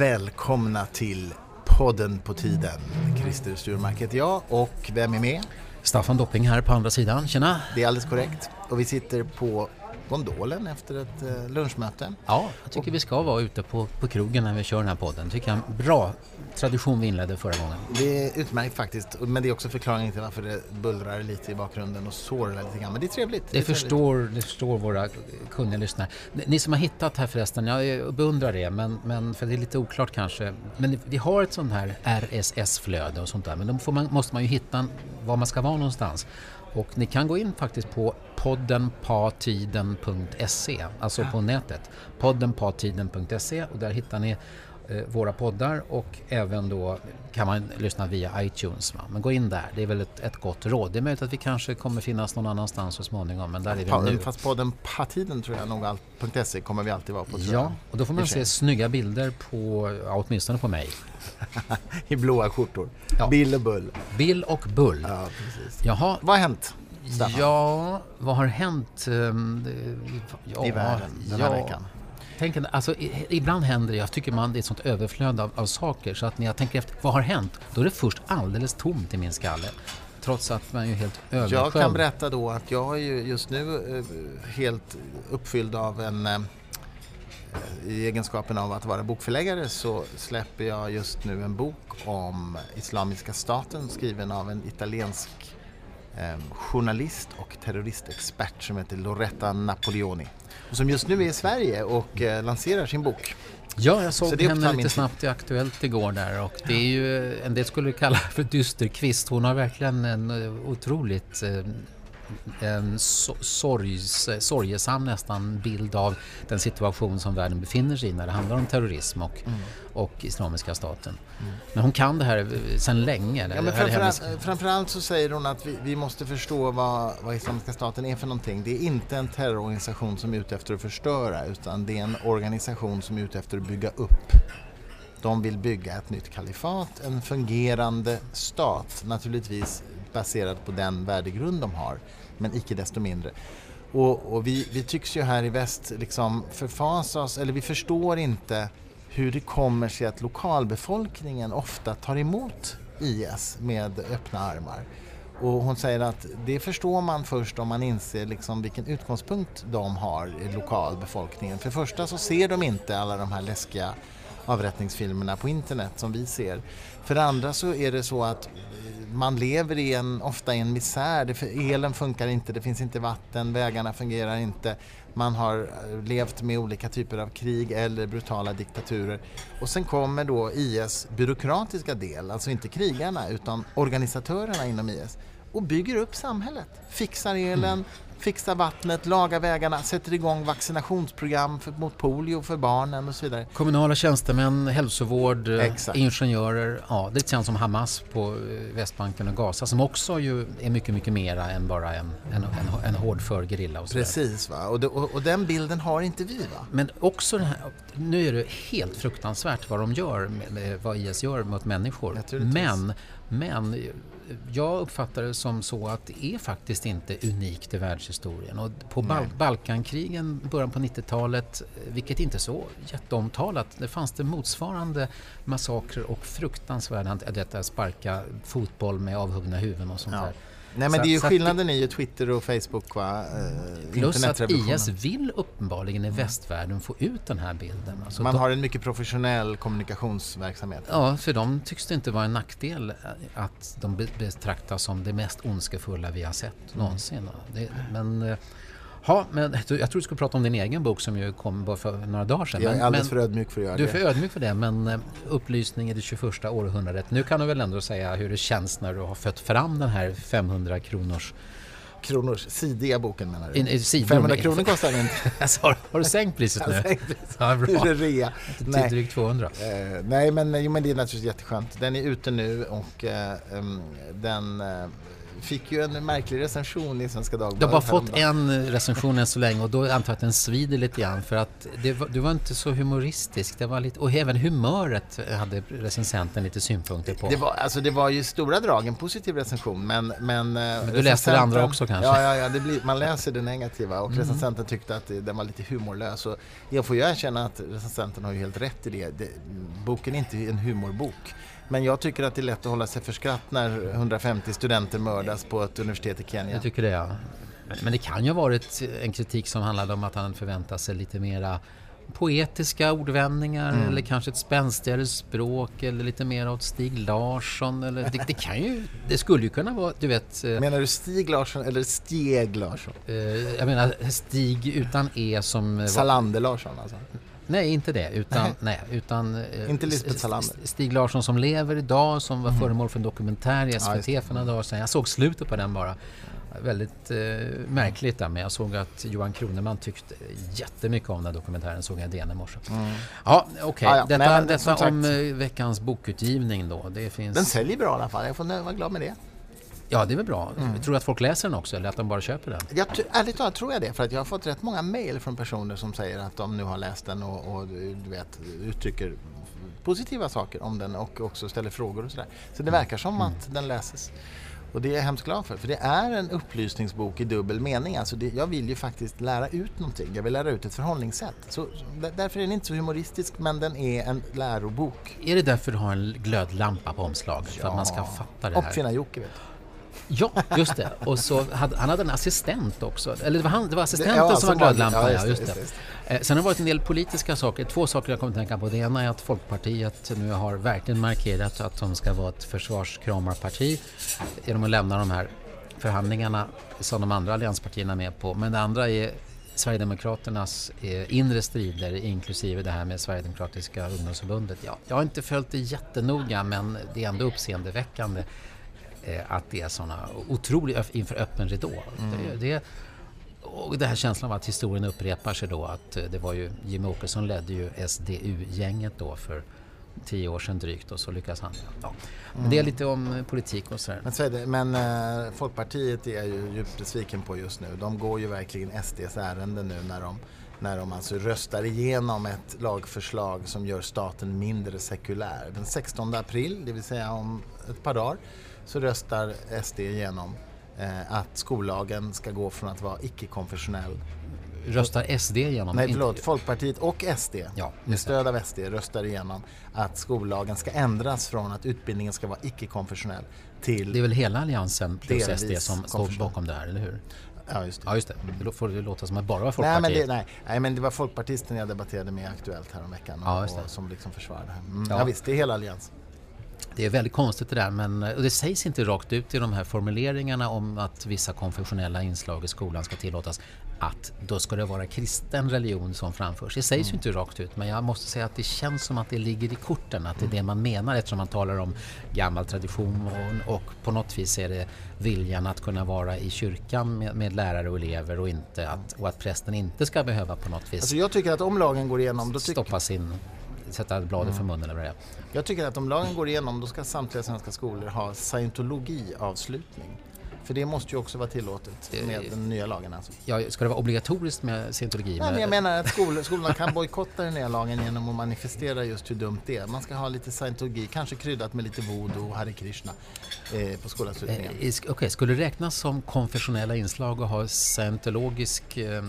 välkomna till podden på tiden. Christer Sturmark heter jag och vem är med? Staffan Dopping här på andra sidan, tjena! Det är alldeles korrekt. Och vi sitter på gondolen efter ett eh, lunchmöte. Ja, jag tycker vi ska vara ute på, på krogen när vi kör den här podden. tycker jag är en bra tradition vi inledde förra gången. Det är utmärkt faktiskt, men det är också förklaringen till varför det bullrar lite i bakgrunden och sorlar lite grann. Men det är trevligt. Det, det förstår, det förstår våra kunniga lyssnare. Ni som har hittat här förresten, jag beundrar det, men, men för det är lite oklart kanske. Men vi har ett sånt här RSS-flöde och sånt där, men då man, måste man ju hitta var man ska vara någonstans. Och ni kan gå in faktiskt på poddenpatiden.se, alltså på nätet. poddenpatiden.se och där hittar ni våra poddar och även då kan man lyssna via iTunes. Va? Men gå in där, det är väl ett, ett gott råd. Det är möjligt att vi kanske kommer finnas någon annanstans så småningom, men där är vi nu. Fast podden Patiden tror jag nog .se kommer vi alltid vara på. ja, och då får man se snygga bilder på, ja, åtminstone på mig. I blåa skjortor. Ja. Bill och Bull. Bill och Bull. Ja, precis. Jaha. Vad har hänt? Staffan? Ja, vad har hänt? Ehm, ja, I världen den här ja. veckan? Tänk, alltså, ibland händer det, jag tycker man det är ett sånt överflöd av, av saker så att när jag tänker efter, vad har hänt? Då är det först alldeles tomt i min skalle. Trots att man är ju helt översköljd. Jag kan berätta då att jag är ju just nu eh, helt uppfylld av en eh, i egenskapen av att vara bokförläggare så släpper jag just nu en bok om Islamiska staten skriven av en italiensk journalist och terroristexpert som heter Loretta Napoleoni. Och som just nu är i Sverige och eh, lanserar sin bok. Ja, jag såg henne lite snabbt i Aktuellt igår där och det är ju en del skulle kalla för dysterkvist. Hon har verkligen en eh, otroligt eh, en sorgs, sorgesam nästan bild av den situation som världen befinner sig i när det handlar om terrorism och, mm. och Islamiska staten. Mm. Men hon kan det här sedan länge. Ja, men framförallt, framförallt så säger hon att vi, vi måste förstå vad, vad Islamiska staten är för någonting. Det är inte en terrororganisation som är ute efter att förstöra utan det är en organisation som är ute efter att bygga upp. De vill bygga ett nytt kalifat, en fungerande stat, naturligtvis baserad på den värdegrund de har men icke desto mindre. Och, och vi, vi, tycks ju här i väst liksom förfasa oss, eller vi förstår inte hur det kommer sig att lokalbefolkningen ofta tar emot IS med öppna armar. Och hon säger att det förstår man först om man inser liksom vilken utgångspunkt de har i lokalbefolkningen. För det första så ser de inte alla de här läskiga avrättningsfilmerna på internet som vi ser. För det andra så är det så att man lever i en, ofta i en misär. Det, elen funkar inte, det finns inte vatten, vägarna fungerar inte. Man har eh, levt med olika typer av krig eller brutala diktaturer. Och sen kommer då IS byråkratiska del, alltså inte krigarna utan organisatörerna inom IS och bygger upp samhället. Fixar elen, mm fixar vattnet, lagar vägarna, sätter igång vaccinationsprogram för, mot polio för barnen och så vidare. Kommunala tjänstemän, hälsovård, eh, Exakt. ingenjörer. Ja, det känns som Hamas på eh, Västbanken och Gaza som också ju är mycket, mycket mera än bara en, en, en, en hårdför gerilla. Och så Precis, va? Och, det, och, och, den bilden har inte vi. Va? Men också det här, nu är det helt fruktansvärt vad de gör, vad IS gör mot människor. Men, men jag uppfattar det som så att det är faktiskt inte unikt i världshistorien. Och på Bal Balkankrigen, början på 90-talet, vilket inte är så jätteomtalat, det fanns det motsvarande massakrer och fruktansvärda, detta sparka fotboll med avhuggna huvuden och sånt ja. där. Nej men så, det är ju skillnaden i Twitter och Facebook va? Eh, Plus att IS vill uppenbarligen i västvärlden få ut den här bilden. Alltså Man de, har en mycket professionell kommunikationsverksamhet. Ja, för dem tycks det inte vara en nackdel att de betraktas som det mest ondskefulla vi har sett mm. någonsin. Det, men eh, Ja, men jag tror du skulle prata om din egen bok som ju kom bara för några dagar sedan. Jag är alldeles för ödmjuk för att göra det. Du är för ödmjuk för det, men eh, upplysning i det 21 århundradet. Nu kan du väl ändå säga hur det känns när du har fött fram den här 500 kronors kronors sidiga boken menar du? In, in, 500 kronor kostar den inte. alltså, har, har, du sänkt priset nu? sänkt priset. Ja, bra. Det rea. Till drygt 200. Eh, nej, men, jo, men det är naturligtvis jätteskönt. Den är ute nu och eh, um, den eh, fick ju en märklig recension i Svenska Dagbladet. Du har bara fått en recension än så länge och då antar jag att den svider lite grann för att var, du var inte så humoristisk. Det var lite, och även humöret hade recensenten lite synpunkter på. Det var, alltså det var ju stora drag en positiv recension men... Men, eh, men du läste det andra också kanske? Ja, ja, ja det blir, man läser det negativa och mm. recensenten tyckte att den var lite humorlös. Och jag får ju erkänna att recensenten har ju helt rätt i det. det boken är inte en humorbok. Men jag tycker att det är lätt att hålla sig för skratt när 150 studenter mördas på ett universitet i Kenya. Jag tycker det ja. Men det kan ju ha varit en kritik som handlade om att han förväntar sig lite mera poetiska ordvändningar mm. eller kanske ett spänstigare språk eller lite mer åt Stig Larsson. Eller, det, det, kan ju, det skulle ju kunna vara, du vet... Eh, menar du Stig Larsson eller Steg Larsson? Eh, jag menar Stig utan E som... Salander Larsson alltså? Nej, inte det. Utan, nej, utan eh, inte Lisbeth Salander. Stig Larsson som lever idag, som var mm. föremål för en dokumentär i SVT ja, för några dagar sedan. Jag såg slutet på den bara. Väldigt eh, märkligt där, men jag såg att Johan Kroneman tyckte jättemycket om den dokumentären, såg jag i DN i morse. Mm. Ja, okej. Okay. Ah, ja. Detta, Nej, detta sagt, om eh, veckans bokutgivning då. Det finns... Den säljer bra i alla fall, jag får vara glad med det. Ja, det är väl bra. Mm. Tror du att folk läser den också eller att de bara köper den? Jag, ärligt talat tror jag det. För att jag har fått rätt många mejl från personer som säger att de nu har läst den och, och du vet, uttrycker positiva saker om den och också ställer frågor och sådär. Så det mm. verkar som mm. att den läses. Och det är jag hemskt glad för, för det är en upplysningsbok i dubbel mening. Alltså det, jag vill ju faktiskt lära ut någonting, jag vill lära ut ett förhållningssätt. Så, därför är den inte så humoristisk, men den är en lärobok. Är det därför du har en glödlampa på omslaget? Ja. För att man ska fatta det här? Uppfinnar-Jocke, vet du. Ja, just det. Och så hade, han hade en assistent också. Eller det var, han, det var assistenten det, ja, som var glödlampan. Ja, just, just det. Just det. Eh, sen har det varit en del politiska saker. Två saker jag kommer att tänka på. Det ena är att Folkpartiet nu har verkligen markerat att de ska vara ett försvarskramarparti genom att lämna de här förhandlingarna som de andra allianspartierna är med på. Men det andra är Sverigedemokraternas eh, inre strider inklusive det här med Sverigedemokratiska ungdomsförbundet. Ja, jag har inte följt det jättenoga men det är ändå uppseendeväckande att det är sådana otroligt inför öppen ridå. Mm. Det, det, och det här känslan av att historien upprepar sig då att eh, det var ju Jimmie Åkesson ledde ju SDU-gänget då för tio år sedan drygt och så lyckas han. Ja. Men mm. det är lite om politik och sådär. Men, Svede, men eh, Folkpartiet är jag ju djupt besviken på just nu. De går ju verkligen SDs ärende nu när de när de alltså röstar igenom ett lagförslag som gör staten mindre sekulär. Den 16 april, det vill säga om ett par dagar, så röstar SD igenom eh, att skollagen ska gå från att vara icke-konfessionell Röstar SD igenom? Nej, förlåt. Folkpartiet och SD ja, med stöd av SD röstar igenom att skollagen ska ändras från att utbildningen ska vara icke-konfessionell till... Det är väl hela Alliansen plus SD som står bakom det här, eller hur? Ja, just det. Ja, just det. Det får det låta som att bara var Folkpartiet. Nej, men det, nej. nej, men det var folkpartisten jag debatterade med Aktuellt häromveckan och, ja, och som liksom försvarade det här. Mm, ja. ja, visst, det är hela Alliansen. Det är väldigt konstigt det där, men och det sägs inte rakt ut i de här formuleringarna om att vissa konfessionella inslag i skolan ska tillåtas att då ska det vara kristen religion som framförs. Det sägs mm. ju inte rakt ut, men jag måste säga att det känns som att det ligger i korten, att det är det man menar eftersom man talar om gammal tradition och, och på något vis är det viljan att kunna vara i kyrkan med, med lärare och elever och, inte att, och att prästen inte ska behöva på något vis alltså jag tycker att om lagen går igenom... Då stoppa sin sätta bladet mm. för munnen eller vad det är. Jag tycker att om lagen går igenom då ska samtliga svenska skolor ha scientologiavslutning. För det måste ju också vara tillåtet med den nya lagen alltså. Ja, ska det vara obligatoriskt med scientologi? Nej, men jag menar att skol skolorna kan bojkotta den nya lagen genom att manifestera just hur dumt det är. Man ska ha lite scientologi, kanske kryddat med lite voodoo och Hare Krishna eh, på skolavslutningen. Eh, Okej, okay. skulle det räknas som konfessionella inslag att ha scientologisk eh,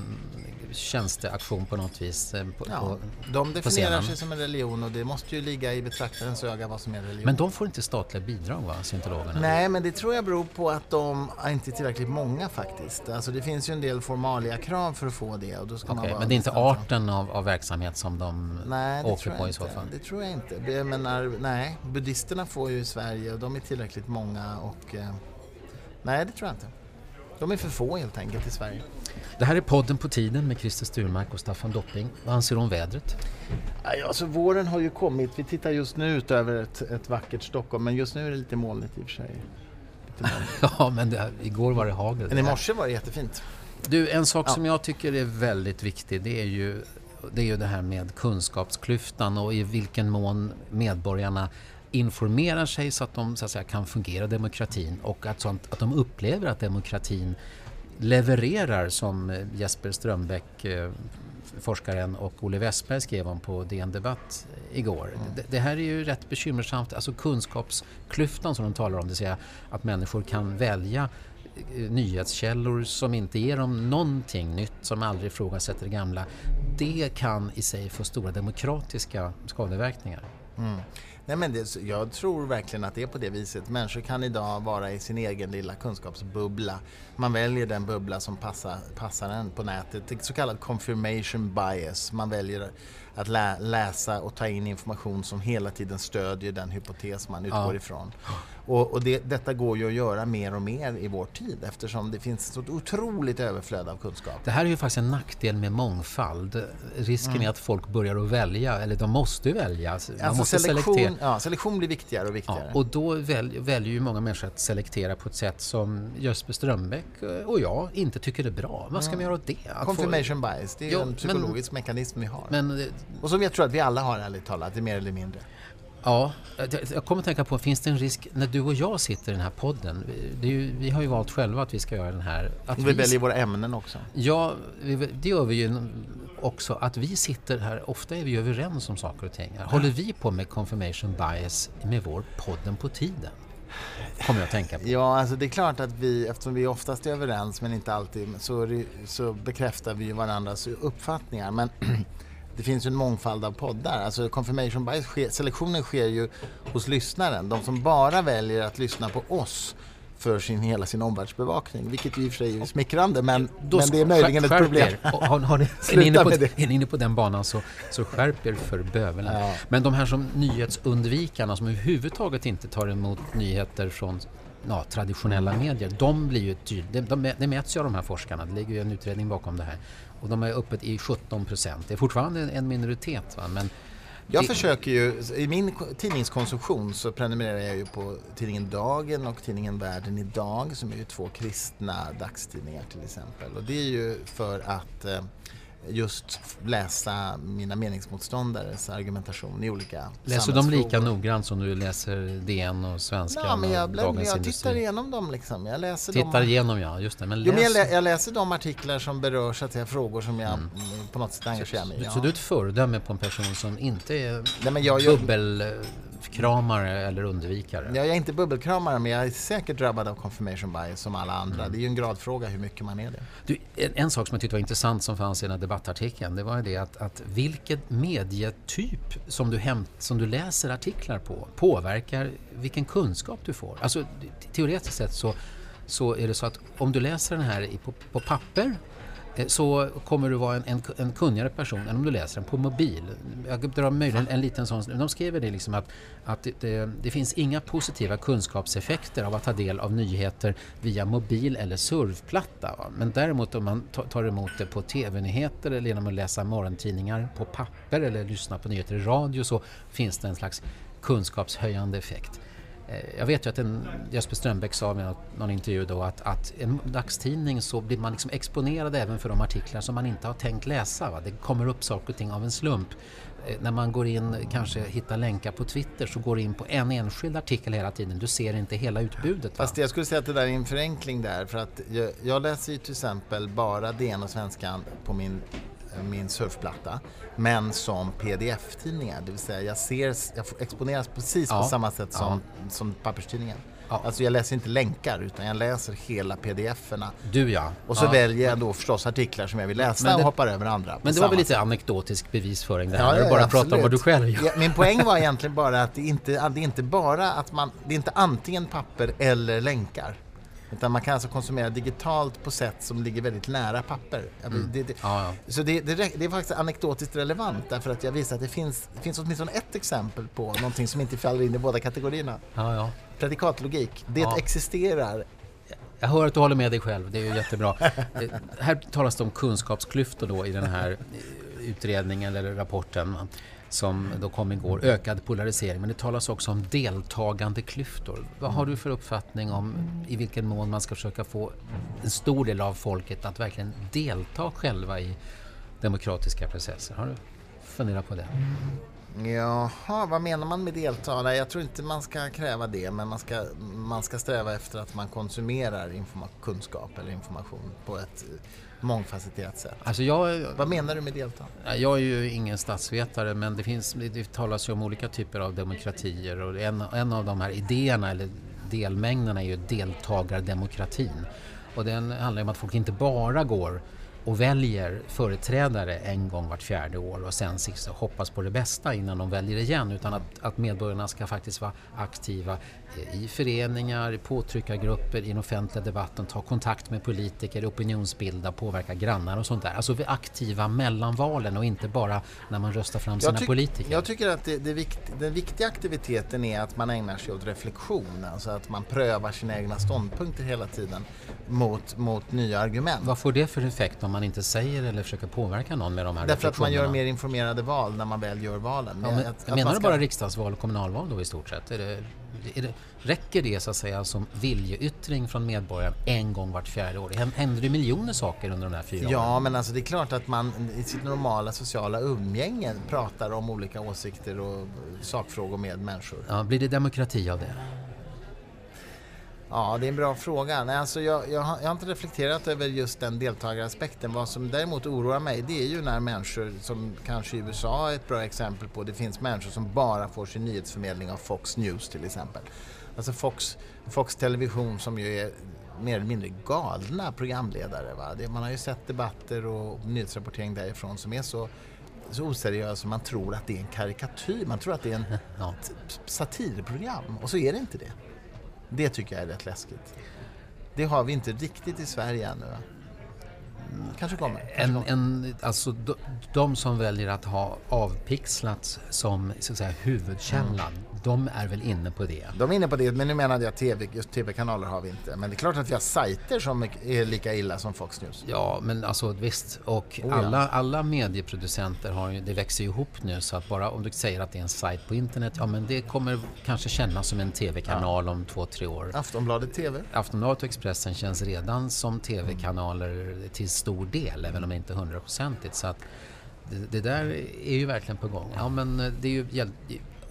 tjänsteaktion på något vis? Eh, på, ja, på, de definierar sig som en religion och det måste ju ligga i betraktarens öga vad som är religion. Men de får inte statliga bidrag va, scientologerna? Nej, men det tror jag beror på att de inte tillräckligt många faktiskt. Alltså det finns ju en del formalia-krav för att få det. Och då ska okay, man men det är inte arten av, av verksamhet som de nej, åker på i så fall? Det tror jag inte. Jag menar, nej, buddhisterna får ju i Sverige och de är tillräckligt många och eh, nej, det tror jag inte. De är för få helt enkelt i Sverige. Det här är podden På tiden med Christer Sturmark och Staffan Dopping. Vad anser du om vädret? Alltså, våren har ju kommit. Vi tittar just nu ut över ett, ett vackert Stockholm men just nu är det lite molnigt i och för sig. ja, men det, igår var det hagel. Men i morse var det jättefint. Du, en sak ja. som jag tycker är väldigt viktig det är ju det, är ju det här med kunskapsklyftan och i vilken mån medborgarna informerar sig så att de så att säga, kan fungera demokratin och att, sånt, att de upplever att demokratin levererar som eh, Jesper Strömbäck, eh, forskaren, och Olle Westberg skrev om på DN Debatt igår. Mm. Det, det, här är ju rätt bekymmersamt, alltså kunskapsklyftan som de talar om, det vill säga att människor kan välja eh, nyhetskällor som inte ger dem någonting nytt, som aldrig ifrågasätter det gamla. Det kan i sig få stora demokratiska skadeverkningar. Mm. Nej, men det, jag tror verkligen att det är på det viset. Människor kan idag vara i sin egen lilla kunskapsbubbla. Man väljer den bubbla som passar, passar en på nätet. Så kallad confirmation bias. Man väljer att lä läsa och ta in information som hela tiden stödjer den hypotes man utgår ja. ifrån. Och, och det, detta går ju att göra mer och mer i vår tid eftersom det finns ett otroligt överflöd av kunskap. Det här är ju faktiskt en nackdel med mångfald. Risken mm. är att folk börjar att välja, eller de måste välja. Man alltså måste selektion, selektera. Ja, selektion blir viktigare och viktigare. Ja, och då väl, väljer ju många människor att selektera på ett sätt som Jesper Strömbäck och jag inte tycker är bra. Vad ska mm. man göra åt det? Att Confirmation få... bias, det är jo, en psykologisk men, mekanism vi har. Men, och som jag tror att vi alla har ärligt talat, det mer eller mindre. Ja, jag kommer att tänka på, finns det en risk när du och jag sitter i den här podden? Ju, vi har ju valt själva att vi ska göra den här. Att vi, vi väljer våra ämnen också. Ja, det gör vi ju också. Att vi sitter här, ofta är vi överens om saker och ting. Håller vi på med confirmation bias med vår podden på tiden? Kommer jag att tänka på. Ja, alltså det är klart att vi, eftersom vi oftast är överens men inte alltid, så, så bekräftar vi varandras uppfattningar. Men det finns ju en mångfald av poddar. Alltså confirmation bias, sker, selektionen sker ju hos lyssnaren. De som bara väljer att lyssna på oss för sin, hela sin omvärldsbevakning, vilket i och för sig är smickrande, men, Då, men det är möjligen ett problem. Har, har ni, är, ni inne på, är ni inne på den banan så, så skärp er för bövelen. Ja. Men de här som nyhetsundvikarna som överhuvudtaget inte tar emot nyheter från ja, traditionella medier, de blir ju tydliga. De, de, det mäts ju av de här forskarna, det ligger ju en utredning bakom det här. Och de är uppe i 17 procent. Det är fortfarande en minoritet. Va? Men jag det... försöker ju, i min tidningskonsumtion så prenumererar jag ju på tidningen Dagen och tidningen Världen idag som är ju två kristna dagstidningar till exempel. Och det är ju för att eh, just läsa mina meningsmotståndares argumentation i olika Läser de lika noggrant som du läser DN och Svenska ja, men jag, och jag tittar igenom dem liksom. Jag läser tittar dem. igenom ja, just det. Men, läs... jo, men jag, lä jag, läser de artiklar som berör så att säga, frågor som jag mm. på något sätt engagerar mig i. Så, så du är ett föredöme på en person som inte är Nej, jag, bubbel bubbelkramare eller undvikare? Ja, jag är inte bubbelkramare men jag är säkert drabbad av confirmation bias som alla andra. Mm. Det är ju en gradfråga hur mycket man är det. Du, en, en, sak som jag tyckte var intressant som fanns i den här debattartikeln det var det att, att vilket medietyp som du, hämt, som du läser artiklar på påverkar vilken kunskap du får. Alltså teoretiskt sett så så är det så att om du läser den här på, på papper Eh, så kommer du vara en, en, en kunnigare person än om du läser den på mobil. Jag drar möjligen en liten sån... De skriver det liksom att, att det, det, det, finns inga positiva kunskapseffekter av att ta del av nyheter via mobil eller surfplatta. Va? Men däremot om man tar emot det på TV-nyheter eller genom att läsa morgontidningar på papper eller lyssna på nyheter i radio så finns det en slags kunskapshöjande effekt. Eh, jag vet ju att en, Jesper Strömbäck sa i någon intervju då att, att en dagstidning så blir man liksom exponerad även för de artiklar som man inte har tänkt läsa. Va? Det kommer upp saker och ting av en slump. Eh, när man går in, kanske hittar länkar på Twitter så går du in på en enskild artikel hela tiden. Du ser inte hela utbudet. Va? Fast jag skulle säga att det där är en förenkling där för att jag, jag läser ju till exempel bara DN och Svenskan på min min surfplatta, men som pdf-tidningar. Det vill säga jag, ser, jag exponeras precis ja. på samma sätt som, ja. som papperstidningen. Ja. Alltså jag läser inte länkar utan jag läser hela pdf-erna. Du ja. Och så ja. väljer jag då förstås artiklar som jag vill läsa det, och hoppar över andra. Men det var väl lite anekdotisk bevisföring det här? Ja, ja, bara prata om vad du själv gör. Ja, min poäng var egentligen bara att det inte, det är inte bara att man, det är inte antingen papper eller länkar. Utan man kan alltså konsumera digitalt på sätt som ligger väldigt nära papper. Mm. Det, det, ja, ja. Så det, det, är faktiskt anekdotiskt relevant därför att jag visar att det finns, det finns åtminstone ett exempel på någonting som inte faller in i båda kategorierna. Ja, ja. Predikatlogik. Det existerar jag hör att du håller med dig själv, det är ju jättebra. Eh, här talas det om kunskapsklyftor då i den här utredningen eller rapporten som då kom igår, ökad polarisering. Men det talas också om deltagande klyftor. Vad har du för uppfattning om i vilken mån man ska försöka få en stor del av folket att verkligen delta själva i demokratiska processer? Har du funderat på det? Jaha, vad menar man med delta? Jag tror inte man ska kräva det, men man ska, man ska sträva efter att man konsumerar kunskap eller information på ett mångfacetterat sätt. Alltså jag, vad menar du med delta? Jag är ju ingen statsvetare, men det, finns, det talas ju om olika typer av demokratier och en, en av de här idéerna eller delmängderna är ju deltagardemokratin. Och den handlar om att folk inte bara går och väljer företrädare en gång vart fjärde år och sen hoppas på det bästa innan de väljer igen utan att, att medborgarna ska faktiskt vara aktiva i föreningar, i påtryckargrupper, i den offentliga debatten, ta kontakt med politiker, opinionsbilda, påverka grannar och sånt där. Alltså vi är aktiva mellan valen och inte bara när man röstar fram sina tyck, politiker. Jag tycker att det, det vikt, den viktiga aktiviteten är att man ägnar sig åt reflektion, alltså att man prövar sina egna ståndpunkter hela tiden mot, mot nya argument. Vad får det för effekt om man inte säger eller försöker påverka någon med de här Därför att man gör mer informerade val när man väl gör valen. Ja, men, att, menar att du bara riksdagsval och kommunalval då i stort sett? Är det, det, räcker det så att säga som viljeyttring från medborgaren en gång vart fjärde år? Händer det miljoner saker under de här fyra ja, åren? Ja, men alltså det är klart att man i sitt normala sociala umgänge pratar om olika åsikter och sakfrågor med människor. Ja, blir det demokrati av det? Ja, det är en bra fråga. Nej, alltså jag, jag, har, jag, har, inte reflekterat över just den deltagaraspekten. Vad som däremot oroar mig det är ju när människor, som kanske i USA är ett bra exempel på, det finns människor som bara får sin nyhetsförmedling av Fox News till exempel. Alltså Fox, Fox Television som ju är mer eller mindre galna programledare. Va? Det, man har ju sett debatter och nyhetsrapportering därifrån som är så så oseriösa man tror att det är en karikatyr. Man tror att det är en satirprogram och så är det inte det. Det tycker jag är rätt läskigt. Det har vi inte riktigt i Sverige ännu. Kanske kommer. Kanske en, en, alltså de, de, som väljer att ha avpixlat som så att säga, huvudkällan mm de är väl inne på det? De är inne på det, men nu menade jag TV, just TV-kanaler har vi inte. Men det är klart att vi har sajter som är lika illa som Fox News. Ja, men alltså visst. Och oh, alla, ja. alla medieproducenter har ju, det växer ihop nu så att bara om du säger att det är en sajt på internet, ja men det kommer kanske kännas som en TV-kanal ja. om två, tre år. Aftonbladet TV? Aftonbladet och Expressen känns redan som TV-kanaler till stor del, även om inte hundraprocentigt. Så att det, det, där är ju verkligen på gång. Ja, men det är ju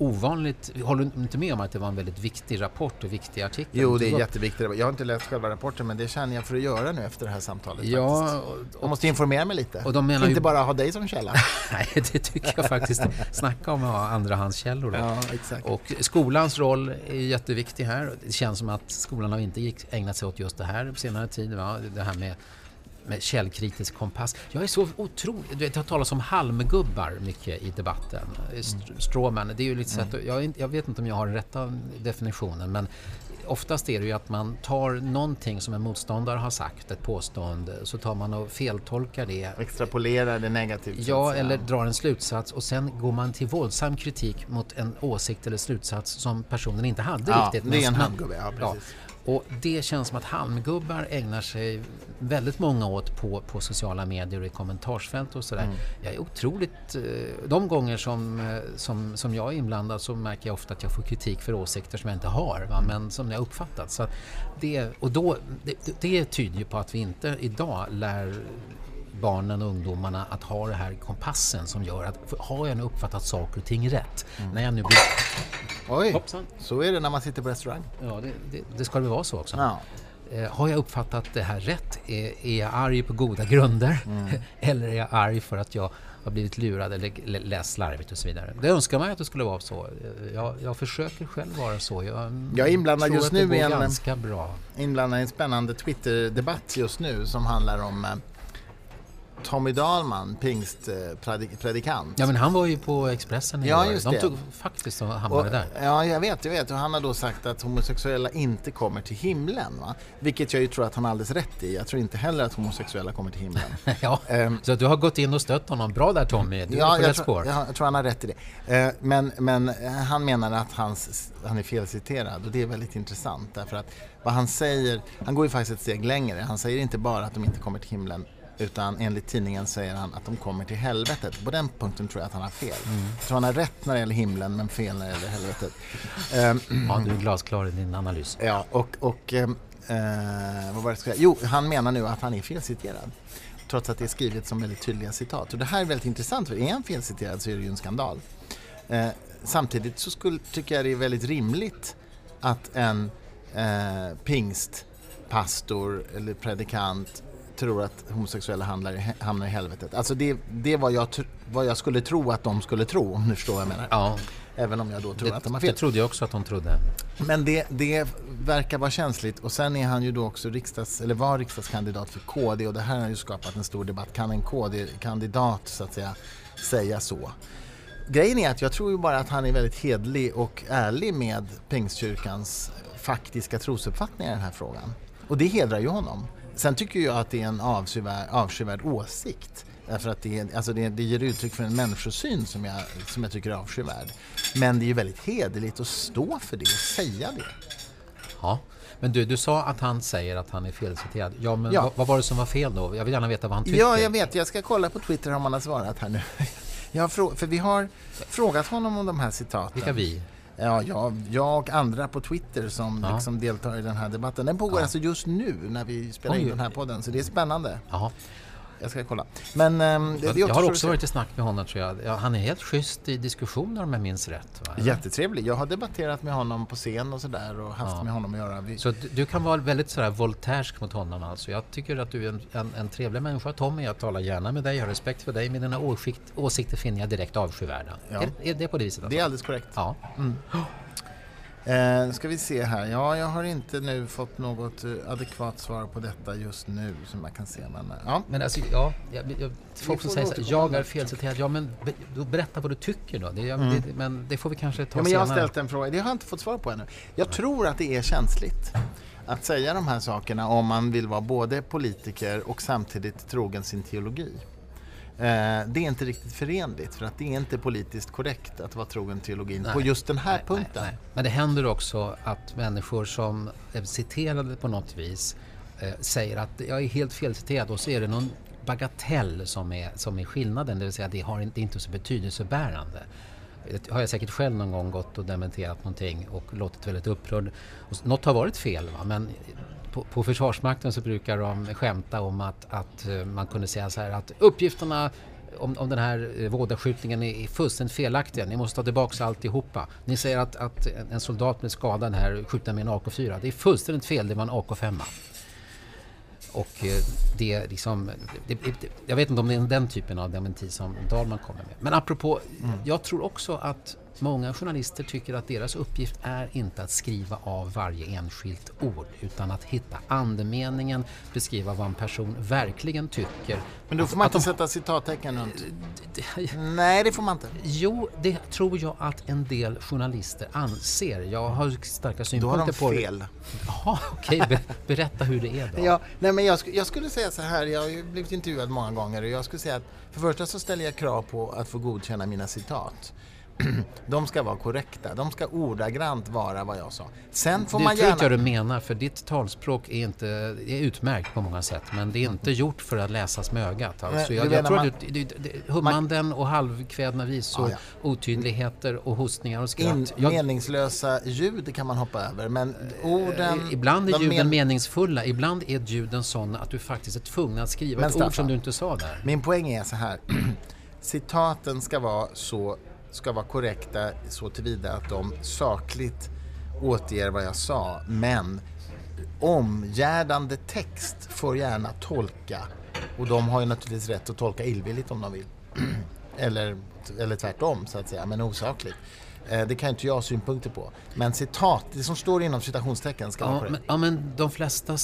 ovanligt. Håller du inte med om att det var en väldigt viktig rapport och viktig artikel? Jo, det är jätteviktigt. Jag har inte läst själva rapporten men det känner jag för att göra nu efter det här samtalet. Ja, och, och måste informera mig lite. Och de inte ju... bara ha dig som källa. Nej, det tycker jag faktiskt. Snacka om att ha andrahandskällor. Ja, exakt. Och skolans roll är jätteviktig här. Det känns som att skolan har inte ägnat sig åt just det här på senare tid. Va? Det här med med källkritisk kompass. Jag är så otroligt... Du vet, det har talats om halmgubbar mycket i debatten. Strawman, det är ju lite mm. sätt... Jag, jag vet inte om jag har den rätta definitionen, men oftast är det ju att man tar någonting som en motståndare har sagt, ett påstående, så tar man och feltolkar det. Extrapolerar det negativt? Ja, eller drar en slutsats och sen går man till våldsam kritik mot en åsikt eller slutsats som personen inte hade ja, riktigt. det är en halmgubbe, ja precis. Ja. Och det känns som att halmgubbar ägnar sig väldigt många åt på, på sociala medier och i kommentarsfält och sådär. Mm. Jag är otroligt... Eh, de gånger som, eh, som, som jag är inblandad så märker jag ofta att jag får kritik för åsikter som jag inte har, va? men som jag uppfattat. Så det, och då, det, det tyder ju på att vi inte idag lär barnen och ungdomarna att ha den här kompassen som gör att har jag nu uppfattat saker och ting rätt? Mm. När jag nu blir... Oj, Hoppsan. så är det när man sitter på restaurang. Ja, det, det, det ska det vara så också. Ja. Eh, har jag uppfattat det här rätt? Är, är jag arg på goda grunder? Mm. eller är jag arg för att jag har blivit lurad eller läst slarvigt och så vidare. Det önskar man att det skulle vara så. Jag, jag försöker själv vara så. Jag, jag är inblandad just nu i en, ganska bra. inblandad i en spännande Twitter-debatt just nu som handlar om eh, Tommy Dahlman, pingstpredikant. Ja men han var ju på Expressen ja, just De det. tog faktiskt och hamnade och, där. Ja jag vet, jag vet. Och han har då sagt att homosexuella inte kommer till himlen. Va? Vilket jag ju tror att han har alldeles rätt i. Jag tror inte heller att homosexuella kommer till himlen. ja, um, så du har gått in och stött honom. Bra där Tommy, du ja, är på rätt spår. Jag, jag tror han har rätt i det. Uh, men, men han menar att hans, han är felciterad och det är väldigt intressant därför att vad han säger, han går ju faktiskt ett steg längre. Han säger inte bara att de inte kommer till himlen utan enligt tidningen säger han att de kommer till helvetet. På den punkten tror jag att han har fel. Mm. Jag tror han har rätt när det gäller himlen men fel när det gäller helvetet. Um, ja, du är glasklar i din analys. Ja, och, och um, uh, vad var det ska Jo, han menar nu att han är felciterad. Trots att det är skrivet som väldigt tydliga citat. Och det här är väldigt intressant för är han felciterad så är det ju en skandal. Eh, samtidigt så skulle, tycker jag det är väldigt rimligt att en eh, pingstpastor eller predikant tror att homosexuella hamnar, hamnar i helvetet. Alltså det, det är vad jag, vad jag skulle tro att de skulle tro, om du förstår vad jag menar. Ja. Även om jag då tror det, att de har fel. Det trodde jag också att de trodde. Men det, det verkar vara känsligt och sen är han ju då också riksdags, eller var riksdagskandidat för KD och det här har ju skapat en stor debatt. Kan en KD-kandidat så att säga säga så? Grejen är att jag tror ju bara att han är väldigt hedlig och ärlig med Pingstkyrkans faktiska trosuppfattningar i den här frågan. Och det hedrar ju honom. Sen tycker jag att det är en avskyvärd, avskyvärd åsikt. Därför att det, alltså det, det ger uttryck för en människosyn som jag, som jag tycker är avskyvärd. Men det är ju väldigt hederligt att stå för det och säga det. Ja, men du, du sa att han säger att han är felciterad. Ja, men ja. Vad, vad, var det som var fel då? Jag vill gärna veta vad han tycker. Ja, jag vet. Jag ska kolla på Twitter om han har svarat här nu. Jag för vi har frågat honom om de här citaten. Vilka vi? Ja, jag, jag och andra på Twitter som ja. liksom deltar i den här debatten. Den pågår ja. alltså just nu när vi spelar Oj. in den här podden, så det är spännande. Aha. Jag ska kolla. Men, ähm, det, jag har också varit i snack med honom tror jag. Ja, han är helt schysst i diskussioner om jag minns rätt. Va? Jättetrevlig. Jag har debatterat med honom på scen och sådär och haft ja. med honom att göra. Vi... Så du, du, kan vara väldigt sådär voltärsk mot honom alltså. Jag tycker att du är en, en, en trevlig människa Tommy. Jag talar gärna med dig, jag har respekt för dig. Men dina åsikt, åsikter finner jag direkt avskyvärda. Ja. Är, är, det på det viset? Alltså? Det är alldeles korrekt. Ja. Mm. Eh, ska vi se här. Ja, jag har inte nu fått något eh, adekvat svar på detta just nu som jag kan se. Men, eh, ja. men alltså, ja, jag, jag, folk som säger så här, jag är felciterad. Ja, men be, berätta vad du tycker då. Det, mm. det, men det får vi kanske ta ja, men Jag har ställt en fråga. Det har jag inte fått svar på ännu. Jag tror att det är känsligt att säga de här sakerna om man vill vara både politiker och samtidigt trogen sin teologi. Eh, det är inte riktigt förenligt för att det är inte politiskt korrekt att vara trogen teologin nej, på just den här nej, punkten. Nej, Men det händer också att människor som är citerade på något vis eh, säger att jag är helt felciterad och så är det någon bagatell som är, som är skillnaden, det vill säga det, har, det är inte så betydelsebärande. Det har jag säkert själv någon gång gått och dementerat någonting och låtit väldigt upprörd. Och något har varit fel va? men på, på Försvarsmakten så brukar de skämta om att, att eh, man kunde säga så här att uppgifterna om, om den här eh, vådaskjutningen är fullständigt felaktiga. Ni måste ta tillbaka alltihopa. Ni säger att, att en soldat blev skadad här skjuten med en AK4. Det är fullständigt fel, det var en AK5. Och eh, det är liksom, det, det, jag vet inte om det är den typen av dementi som Dahlman kommer med. Men apropå, mm. jag tror också att Många journalister tycker att deras uppgift är inte att skriva av varje enskilt ord utan att hitta andemeningen, beskriva vad en person verkligen tycker. Men då får man att, inte de... sätta citattecken runt? Nej, det får man inte. Jo, det tror jag att en del journalister anser. Jag har starka synpunkter på det. Då har de fel. Jaha, okej. Okay. berätta hur det är då. Ja, nej, men jag, jag, skulle säga så här, jag har blivit intervjuad många gånger och jag skulle säga att för första så ställer jag krav på att få godkänna mina citat. de ska vara korrekta. De ska ordagrant vara vad jag sa. Sen får det man gärna... tror inte jag du menar, för ditt talspråk är, inte, är utmärkt på många sätt, men det är inte gjort för att läsas med ögat. Alltså, jag, jag tror man... att du, hummanden och halvkvädna visor, ah, ja. otydligheter och hostningar och skratt. In, jag... Meningslösa ljud kan man hoppa över, men orden... Ibland är ljuden men... meningsfulla, ibland är ljuden sådana att du faktiskt är tvungen att skriva men, ett ord som du inte sa där. Min poäng är så här. Citaten ska vara så ska vara korrekta så tillvida att de sakligt återger vad jag sa, men omgärdande text får gärna tolka och de har ju naturligtvis rätt att tolka illvilligt om de vill. eller, eller tvärtom så att säga, men osakligt. Eh, det kan inte jag ha synpunkter på. Men citat, det som står inom citationstecken ska ja, vara korrekt. Ja, men de flesta,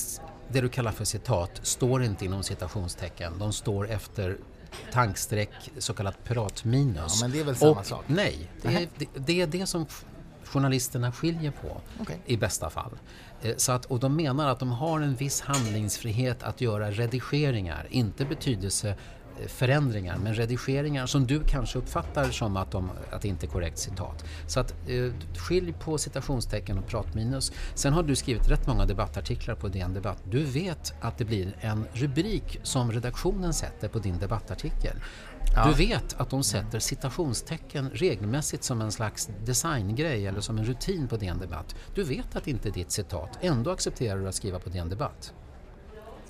det du kallar för citat, står inte inom citationstecken. De står efter tankstreck, så kallat pratminus. Ja, men det är väl samma och, sak? Nej, det är, det, det är det som journalisterna skiljer på okay. i bästa fall. Eh, så att, och de menar att de har en viss handlingsfrihet att göra redigeringar, inte betydelse förändringar, men redigeringar som du kanske uppfattar som att, de, att det inte är korrekt citat. Så att eh, skilj på citationstecken och pratminus. Sen har du skrivit rätt många debattartiklar på DN Debatt. Du vet att det blir en rubrik som redaktionen sätter på din debattartikel. Ja. Du vet att de sätter citationstecken regelmässigt som en slags designgrej eller som en rutin på DN Debatt. Du vet att det inte är ditt citat, ändå accepterar du att skriva på DN Debatt.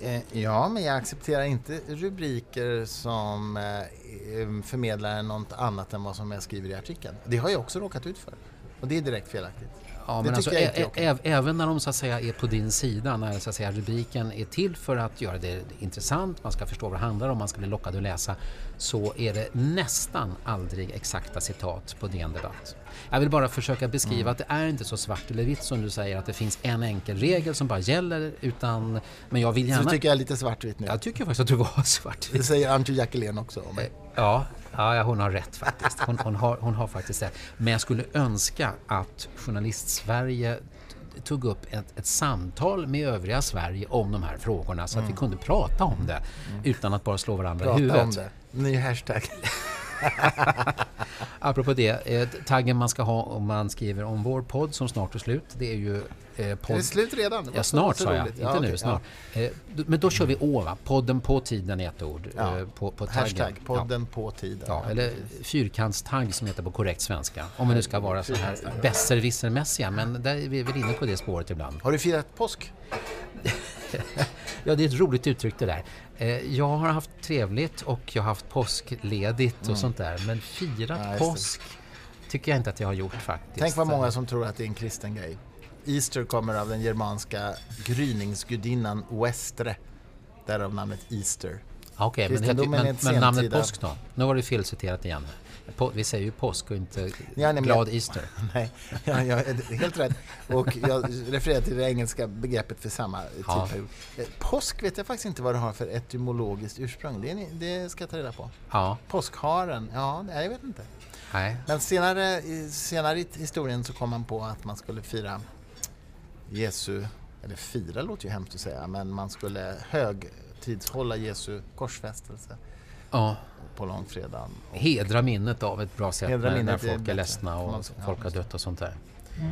Eh, ja, men jag accepterar inte rubriker som eh, eh, förmedlar något annat än vad som jag skriver i artikeln. Det har jag också råkat ut för. Och det är direkt felaktigt. Ja, men alltså, ä- ä- även när de så att säga är på din sida, när så att säga, rubriken är till för att göra det intressant, man ska förstå vad det handlar om, man ska bli lockad att läsa, så är det nästan aldrig exakta citat på DN Debatt. Jag vill bara försöka beskriva mm. att det är inte så svart eller vitt som du säger, att det finns en enkel regel som bara gäller, utan... Men jag vill gärna... Så du tycker jag är lite svartvitt nu? Jag tycker faktiskt att du var svartvit. Det säger Antje Jackelén också om mig. Ja, Ja, hon har rätt faktiskt. Hon, hon, har, hon har faktiskt rätt. Men jag skulle önska att Journalist-Sverige tog upp ett, ett, samtal med övriga Sverige om de här frågorna så att vi mm. kunde prata om det mm. utan att bara slå varandra prata i huvudet. Om det. Ny hashtag. Apropå det, eh, taggen man ska ha om man skriver om vår podd som snart är slut, det är ju Eh, podd... Är det slut redan? Det ja, snart sa jag. Inte ja, nu, okay, snart. Ja. Eh, men då kör vi å, va? Podden på tiden i ett ord. Ja. Eh, på, på Hashtag podden på tiden. Ja, eller fyrkantstagg som heter på korrekt svenska. Om vi nu ska vara så här besserwissermässiga. Men där är vi väl inne på det spåret ibland. Har du firat påsk? ja, det är ett roligt uttryck det där. Jag har haft trevligt och jag har haft påskledigt och mm. sånt där. Men firat ja, påsk tycker jag inte att jag har gjort faktiskt. Tänk vad många som tror att det är en kristen grej. Easter kommer av den germanska gryningsgudinnan Westre. Därav namnet Easter. Okej, okay, men, men, men namnet påsk då? Nu var det felciterat igen. På, vi säger ju påsk och inte ja, nej, glad jag, Easter. Nej, ja, ja, helt rätt. Och jag refererar till det engelska begreppet för samma ja. tidsperiod. Eh, påsk vet jag faktiskt inte vad det har för etymologiskt ursprung. Det, det ska jag ta reda på. Ja. Påskharen, ja, jag vet inte. Nej. Men senare, senare i historien så kom man på att man skulle fira Jesu, eller fira låter ju hemskt att säga, men man skulle högtidshålla Jesu korsfästelse. Ja. På långfredagen. Hedra minnet av ett bra sätt när, när folk är, är ledsna och ja, folk har dött och sånt där. Mm.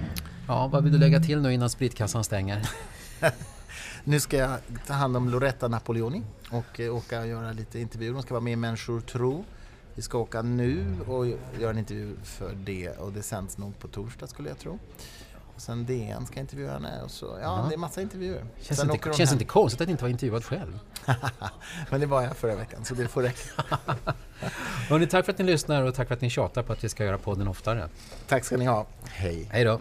Ja, vad vill du lägga till nu innan spritkassan stänger? nu ska jag ta hand om Loretta Napoleoni och eh, åka och göra lite intervjuer. Hon ska vara med i Människor tro. Vi ska åka nu och göra en intervju för det och det sänds nog på torsdag skulle jag tro. Och sen DN ska intervjua henne och så, ja mm. det är massa intervjuer. Känns, sen inte, känns inte konstigt att inte vara intervjuad själv. Men det var jag förra veckan så det får räcka. Hörrni, tack för att ni lyssnar och tack för att ni tjatar på att vi ska göra podden oftare. Tack ska ni ha. Hej. Hej då.